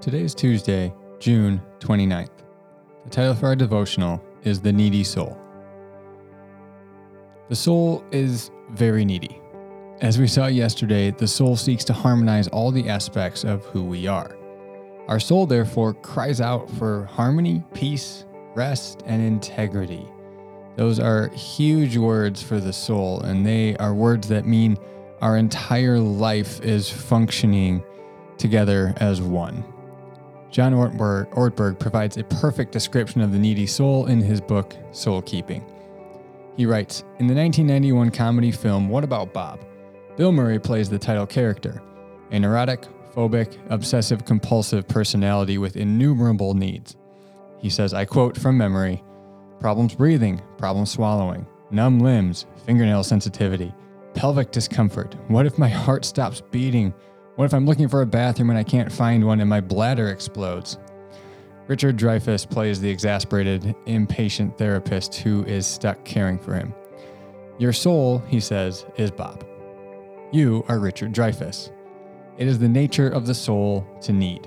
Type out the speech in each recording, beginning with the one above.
Today is Tuesday, June 29th. The title for our devotional is The Needy Soul. The soul is very needy. As we saw yesterday, the soul seeks to harmonize all the aspects of who we are. Our soul, therefore, cries out for harmony, peace, rest, and integrity. Those are huge words for the soul, and they are words that mean our entire life is functioning together as one. John Ortberg, Ortberg, provides a perfect description of the needy soul in his book, Soul Keeping. He writes In the 1991 comedy film What About Bob? Bill Murray plays the title character, a neurotic, phobic, obsessive compulsive personality with innumerable needs. He says, I quote from memory problems breathing, problems swallowing, numb limbs, fingernail sensitivity, pelvic discomfort. What if my heart stops beating? What if I'm looking for a bathroom and I can't find one and my bladder explodes? Richard Dreyfuss plays the exasperated, impatient therapist who is stuck caring for him. Your soul, he says, is Bob. You are Richard Dreyfuss. It is the nature of the soul to need.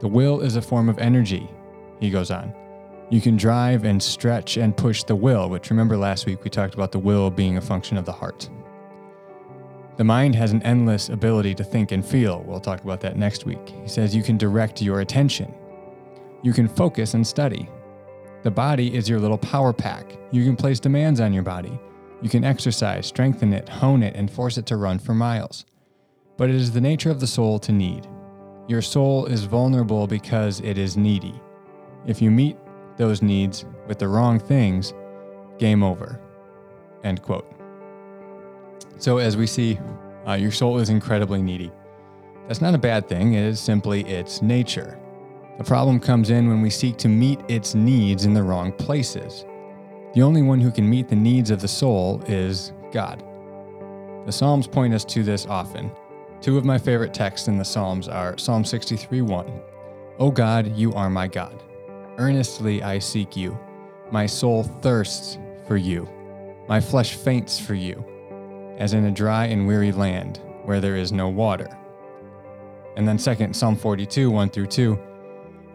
The will is a form of energy, he goes on. You can drive and stretch and push the will, which remember last week we talked about the will being a function of the heart. The mind has an endless ability to think and feel. We'll talk about that next week. He says you can direct your attention. You can focus and study. The body is your little power pack. You can place demands on your body. You can exercise, strengthen it, hone it, and force it to run for miles. But it is the nature of the soul to need. Your soul is vulnerable because it is needy. If you meet those needs with the wrong things, game over. End quote. So, as we see, uh, your soul is incredibly needy. That's not a bad thing, it is simply its nature. The problem comes in when we seek to meet its needs in the wrong places. The only one who can meet the needs of the soul is God. The Psalms point us to this often. Two of my favorite texts in the Psalms are Psalm 63 1. O God, you are my God. Earnestly I seek you. My soul thirsts for you. My flesh faints for you as in a dry and weary land where there is no water. And then, second, Psalm 42, 1 through 2.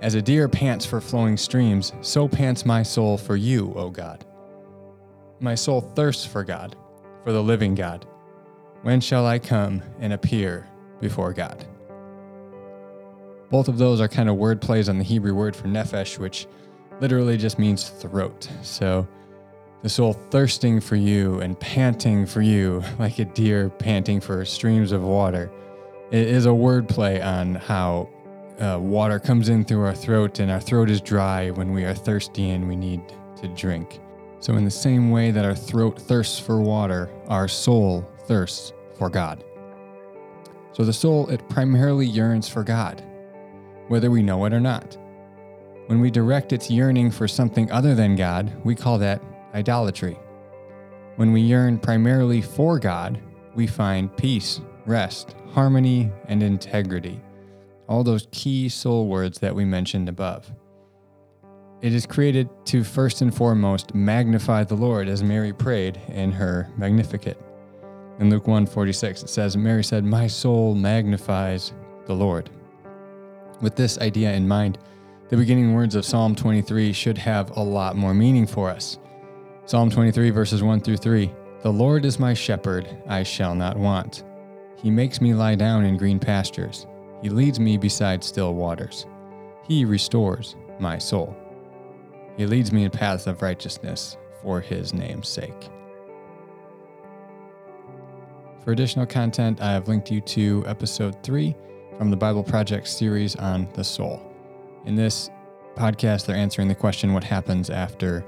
As a deer pants for flowing streams, so pants my soul for you, O God. My soul thirsts for God, for the living God. When shall I come and appear before God? Both of those are kind of word plays on the Hebrew word for nephesh, which literally just means throat. So, the soul thirsting for you and panting for you like a deer panting for streams of water. It is a wordplay on how uh, water comes in through our throat and our throat is dry when we are thirsty and we need to drink. So, in the same way that our throat thirsts for water, our soul thirsts for God. So, the soul, it primarily yearns for God, whether we know it or not. When we direct its yearning for something other than God, we call that idolatry. When we yearn primarily for God, we find peace, rest, harmony, and integrity. All those key soul words that we mentioned above. It is created to first and foremost magnify the Lord, as Mary prayed in her Magnificat. In Luke 1 46, it says, Mary said, My soul magnifies the Lord. With this idea in mind, the beginning words of Psalm 23 should have a lot more meaning for us. Psalm 23, verses 1 through 3 The Lord is my shepherd, I shall not want. He makes me lie down in green pastures. He leads me beside still waters. He restores my soul. He leads me in paths of righteousness for his name's sake. For additional content, I have linked you to episode 3 from the Bible Project series on the soul. In this podcast, they're answering the question what happens after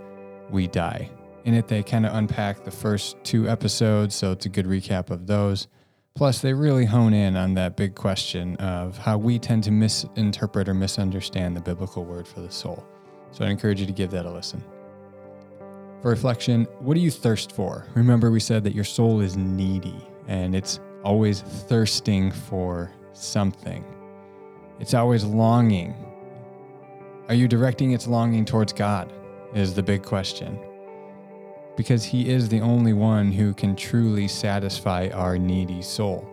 we die? In it, they kind of unpack the first two episodes, so it's a good recap of those. Plus, they really hone in on that big question of how we tend to misinterpret or misunderstand the biblical word for the soul. So I encourage you to give that a listen. For reflection, what do you thirst for? Remember, we said that your soul is needy and it's always thirsting for something, it's always longing. Are you directing its longing towards God? Is the big question because He is the only one who can truly satisfy our needy soul.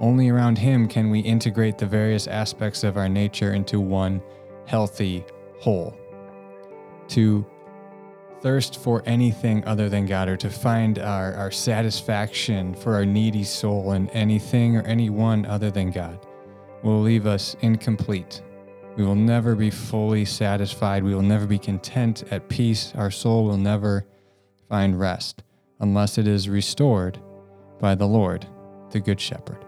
Only around Him can we integrate the various aspects of our nature into one healthy whole. To thirst for anything other than God or to find our, our satisfaction for our needy soul in anything or anyone other than God will leave us incomplete. We will never be fully satisfied. We will never be content at peace. Our soul will never find rest unless it is restored by the Lord, the Good Shepherd.